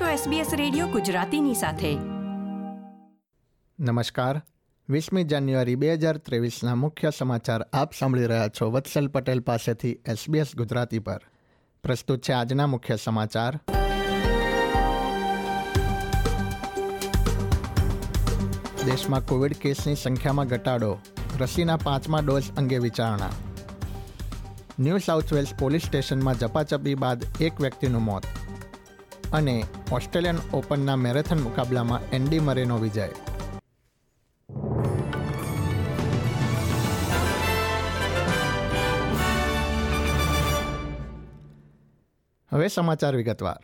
છો SBS radio ગુજરાતીની સાથે. નમસ્કાર. વીસમી જાન્યુઆરી બે હજાર ત્રેવીસના મુખ્ય સમાચાર આપ સાંભળી રહ્યા છો વત્સલ પટેલ પાસેથી SBS ગુજરાતી પર. પ્રસ્તુત છે આજના મુખ્ય સમાચાર. દેશમાં કોવિડ કેસની સંખ્યામાં ઘટાડો, રસીના પાંચમા ડોઝ અંગે વિચારણા. ન્યૂ સાઉથ વેલ્સ પોલીસ સ્ટેશનમાં ઝપાચપી બાદ એક વ્યક્તિનું મોત. અને ઓસ્ટ્રેલિયન ઓપનના મેરેથોન મુકાબલામાં એન્ડી મરેનો વિજય. હવે સમાચાર વિગતવાર.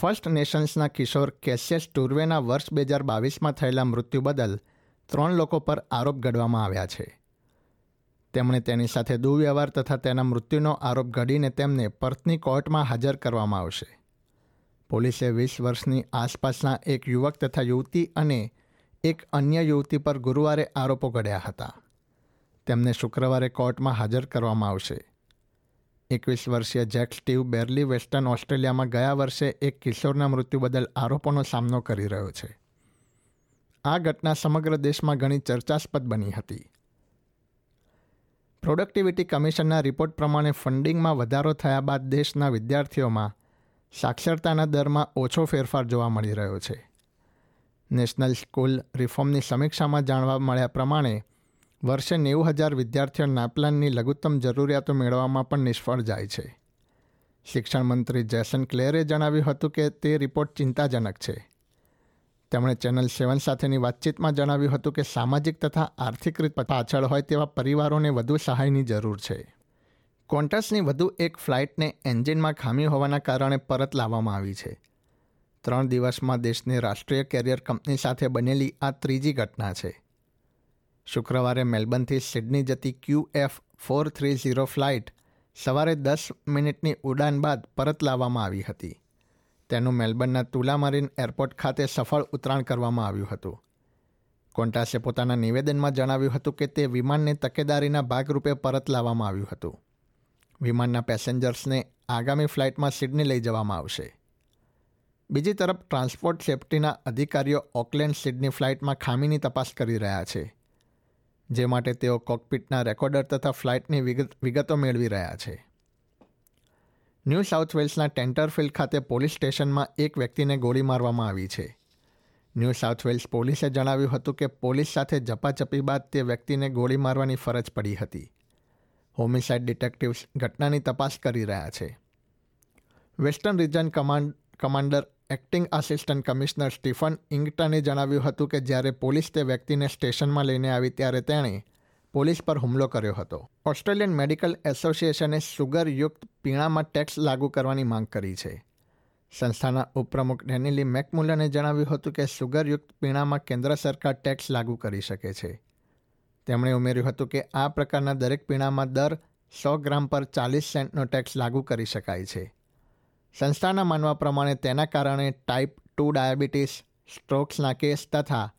ફર્સ્ટ નેશન્સના કિશોર કેસિયસ ટુર્વેના વર્ષ બે હજાર બાવીસમાં થયેલા મૃત્યુ બદલ ત્રણ લોકો પર આરોપ ઘડવામાં આવ્યા છે. તેમણે તેની સાથે દુર્વ્યવહાર તથા તેના મૃત્યુનો આરોપ ઘડીને તેમને પર્થની કોર્ટમાં હાજર કરવામાં આવશે. પોલીસે વીસ વર્ષની આસપાસના એક યુવક તથા યુવતી અને એક અન્ય યુવતી પર ગુરુવારે આરોપો ઘડ્યા હતા. તેમને શુક્રવારે કોર્ટમાં હાજર કરવામાં આવશે. એકવીસ વર્ષીય જેક સ્ટીવ બેર્લી વેસ્ટર્ન ઓસ્ટ્રેલિયામાં ગયા વર્ષે એક કિશોરના મૃત્યુ બદલ આરોપોનો સામનો કરી રહ્યો છે. આ ઘટના સમગ્ર દેશમાં ઘણી ચર્ચાસ્પદ બની હતી. પ્રોડક્ટિવિટી કમિશનના રિપોર્ટ પ્રમાણે ફંડિંગમાં વધારો થયા બાદ દેશના વિદ્યાર્થીઓમાં સાક્ષરતાના દરમાં ઓછો ફેરફાર જોવા મળી રહ્યો છે. નેશનલ સ્કૂલ રિફોર્મની સમીક્ષામાં જાણવા મળ્યા પ્રમાણે, વર્ષે નેવું હજાર વિદ્યાર્થીઓ નાપલાનની લઘુત્તમ જરૂરિયાતો મેળવવામાં પણ નિષ્ફળ જાય છે. શિક્ષણ મંત્રી જેસન ક્લેરે જણાવ્યું હતું કે તે રિપોર્ટ ચિંતાજનક છે. તેમણે ચેનલ સેવન સાથેની વાતચીતમાં જણાવ્યું હતું કે સામાજિક તથા આર્થિક રીતે પાછળ હોય તેવા પરિવારોને વધુ સહાયની જરૂર છે. કોન્ટસની વધુ એક ફ્લાઇટને એન્જિનમાં ખામી હોવાના કારણે પરત લાવવામાં આવી છે. ત્રણ દિવસમાં દેશની રાષ્ટ્રીય કેરિયર કંપની સાથે બનેલી આ ત્રીજી ઘટના છે. શુક્રવારે મેલબર્નથી સિડની જતી Q F four three zero flight સવારે દસ મિનિટની ઉડાન બાદ પરત લાવવામાં આવી હતી. તેનું મેલબર્નના તુલામરીન એરપોર્ટ ખાતે સફળ ઉતરાણ કરવામાં આવ્યું હતું. કોન્ટાસે પોતાના નિવેદનમાં જણાવ્યું હતું કે તે વિમાનને તકેદારીના ભાગરૂપે પરત લાવવામાં આવ્યું હતું. વિમાનના પેસેન્જર્સને આગામી ફ્લાઇટમાં સિડની લઈ જવામાં આવશે. બીજી તરફ, ટ્રાન્સપોર્ટ સેફ્ટીના અધિકારીઓ ઓકલેન્ડ સિડની ફ્લાઇટમાં ખામીની તપાસ કરી રહ્યા છે, જે માટે તેઓ કોકપિટના રેકોર્ડર તથા ફ્લાઇટની વિગતો મેળવી રહ્યા છે. ન્યૂ સાઉથ વેલ્સના ટેન્ટરફિલ્ડ ખાતે પોલીસ સ્ટેશનમાં એક વ્યક્તિને ગોળી મારવામાં આવી છે. ન્યૂ સાઉથ વેલ્સ પોલીસે જણાવ્યું હતું કે પોલીસ સાથે ઝપાઝપી બાદ તે વ્યક્તિને ગોળી મારવાની ફરજ પડી હતી. હોમિસાઇડ ડિટેક્ટિવ્સ ઘટનાની તપાસ કરી રહ્યા છે. Western region command, commander acting assistant commissioner Stephen ઇંગ્ટને જણાવ્યું હતું કે જ્યારે પોલીસ તે વ્યક્તિને સ્ટેશનમાં લઈને આવી ત્યારે તેણે પોલીસ પર હુમલો કર્યો હતો. ઓસ્ટ્રેલિયન મેડિકલ એસોસિએશને સુગરયુક્ત પીણામાં ટેક્સ લાગુ કરવાની માંગ કરી છે. સંસ્થાના ઉપપ્રમુખ ડેનિલી મેકમુલને જણાવ્યું હતું કે સુગરયુક્ત પીણામાં કેન્દ્ર સરકાર ટેક્સ લાગુ કરી શકે છે. તેમણે ઉમેર્યું હતું કે આ પ્રકારના દરેક પીણામાં દર સો ગ્રામ પર ચાલીસ સેન્ટનો ટેક્સ લાગુ કરી શકાય છે. સંસ્થાના માનવા પ્રમાણે તેના કારણે ટાઈપ ટુ ડાયાબિટીસ, સ્ટ્રોક્સના કેસ તથા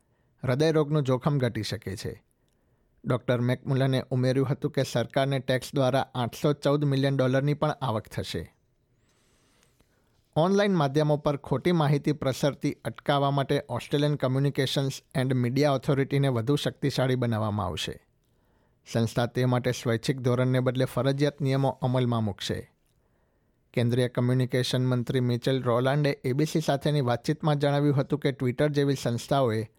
હૃદયરોગનું જોખમ ઘટી શકે છે. ડૉક્ટર મેકમુલને ઉમેર્યું હતું કે સરકારને ટેક્સ દ્વારા આઠસો ચૌદ મિલિયન ડોલરની પણ આવક થશે. ઓનલાઈન માધ્યમો પર ખોટી માહિતી પ્રસરતી, અટકાવવા માટે ઓસ્ટ્રેલિયન કમ્યુનિકેશન્સ એન્ડ મીડિયા ઓથોરિટીને વધુ શક્તિશાળી બનાવવામાં આવશે. સંસ્થા તે માટે સ્વૈચ્છિક ધોરણને બદલે ફરજિયાત નિયમો અમલમાં મૂકશે. કેન્દ્રીય કમ્યુનિકેશન મંત્રી મિચેલ રોલાન્ડે એબીસી સાથેની વાતચીતમાં જણાવ્યું હતું કે ટ્વિટર જેવી સંસ્થાઓએ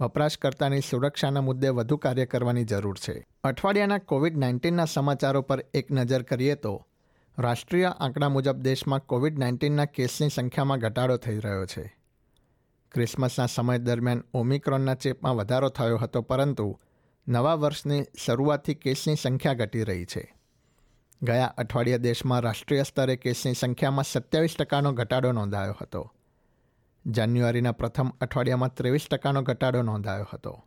વપરાશકર્તાની સુરક્ષાના મુદ્દે વધુ કાર્ય કરવાની જરૂર છે. અઠવાડિયાના કોવિડ નાઇન્ટીનના સમાચારો પર એક નજર કરીએ તો રાષ્ટ્રીય આંકડા મુજબ દેશમાં કોવિડ નાઇન્ટીનના કેસની સંખ્યામાં ઘટાડો થઈ રહ્યો છે. ક્રિસમસના સમય દરમિયાન ઓમિક્રોનના ચેપમાં વધારો થયો હતો, પરંતુ નવા વર્ષની શરૂઆતથી કેસની સંખ્યા ઘટી રહી છે. ગયા અઠવાડિયા દેશમાં રાષ્ટ્રીય સ્તરે કેસની સંખ્યામાં સત્યાવીસ ટકાનો ઘટાડો નોંધાયો હતો. જાન્યુઆરીના પ્રથમ અઠવાડિયામાં ત્રેવીસ ટકાનો ઘટાડો નોંધાયો હતો.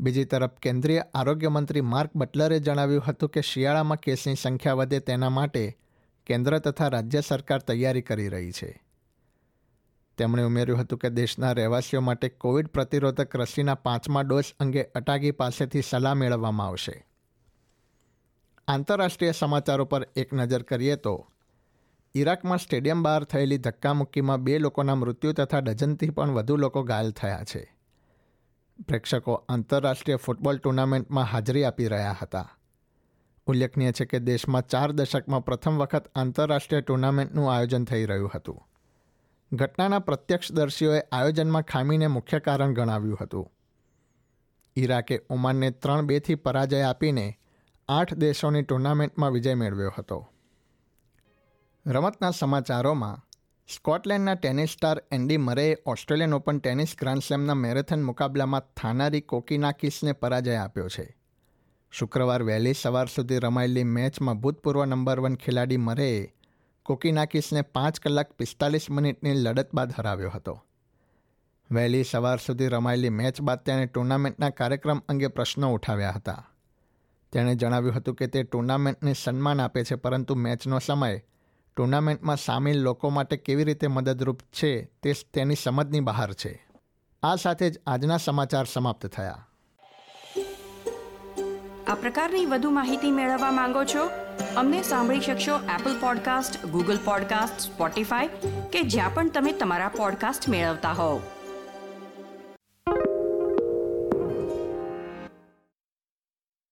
બીજી તરફ કેન્દ્રીય આરોગ્ય મંત્રી માર્ક બટલરે જણાવ્યું હતું કે શિયાળામાં કેસની સંખ્યા વધે તેના માટે કેન્દ્ર તથા રાજ્ય સરકાર તૈયારી કરી રહી છે. તેમણે ઉમેર્યું હતું કે દેશના રહેવાસીઓ માટે કોવિડ પ્રતિરોધક રસીના પાંચમા ડોઝ અંગે અટાગી પાસેથી સલાહ મેળવવામાં આવશે. આંતરરાષ્ટ્રીય સમાચારો પર એક નજર કરીએ તો, ઈરાકમાં સ્ટેડિયમ બહાર થયેલી ધક્કામુક્કીમાં બે લોકોના મૃત્યુ તથા ડઝનથી પણ વધુ લોકો ઘાયલ થયા છે. પ્રેક્ષકો આંતરરાષ્ટ્રીય ફૂટબોલ ટુર્નામેન્ટમાં હાજરી આપી રહ્યા હતા. ઉલ્લેખનીય છે કે દેશમાં ચાર દશકમાં પ્રથમ વખત આંતરરાષ્ટ્રીય ટુર્નામેન્ટનું આયોજન થઈ રહ્યું હતું. ઘટનાના પ્રત્યક્ષદર્શીઓએ આયોજનમાં ખામીને મુખ્ય કારણ ગણાવ્યું હતું. ઈરાકે ઓમાનને ત્રણ બેથી પરાજય આપીને આઠ દેશોની ટુર્નામેન્ટમાં વિજય મેળવ્યો હતો. રમતના સમાચારોમાં સ્કોટલેન્ડના ટેનિસ સ્ટાર એન્ડી મરેએ ઓસ્ટ્રેલિયન ઓપન ટેનિસ ગ્રાન્ડ સ્લેમના મેરેથોન મુકાબલામાં થાનારી કોકીનાકિસને પરાજય આપ્યો છે. શુક્રવાર વહેલી સવાર સુધી રમાયેલી મેચમાં ભૂતપૂર્વ નંબર વન ખેલાડી મરેએ કોકીનાકિસને પાંચ કલાક પિસ્તાલીસ મિનિટની લડત બાદ હરાવ્યો હતો. વહેલી સવાર સુધી રમાયેલી મેચ બાદ તેણે ટુર્નામેન્ટના કાર્યક્રમ અંગે પ્રશ્નો ઉઠાવ્યા હતા. તેણે જણાવ્યું હતું કે તે ટુર્નામેન્ટને સન્માન આપે છે, પરંતુ મેચનો સમય ટુર્નામેન્ટમાં સામેલ લોકો માટે કેવી રીતે મદદરૂપ છે તે તેની સમજની બહાર છે. આ સાથે જ આજના સમાચાર સમાપ્ત થયા. આ પ્રકારની વધુ માહિતી મેળવવા માંગો છો? અમને સાંભળી શકશો Apple podcast Google podcast Spotify કે જ્યાં પણ તમે તમારા પોડકાસ્ટ મેળવતા હોવ.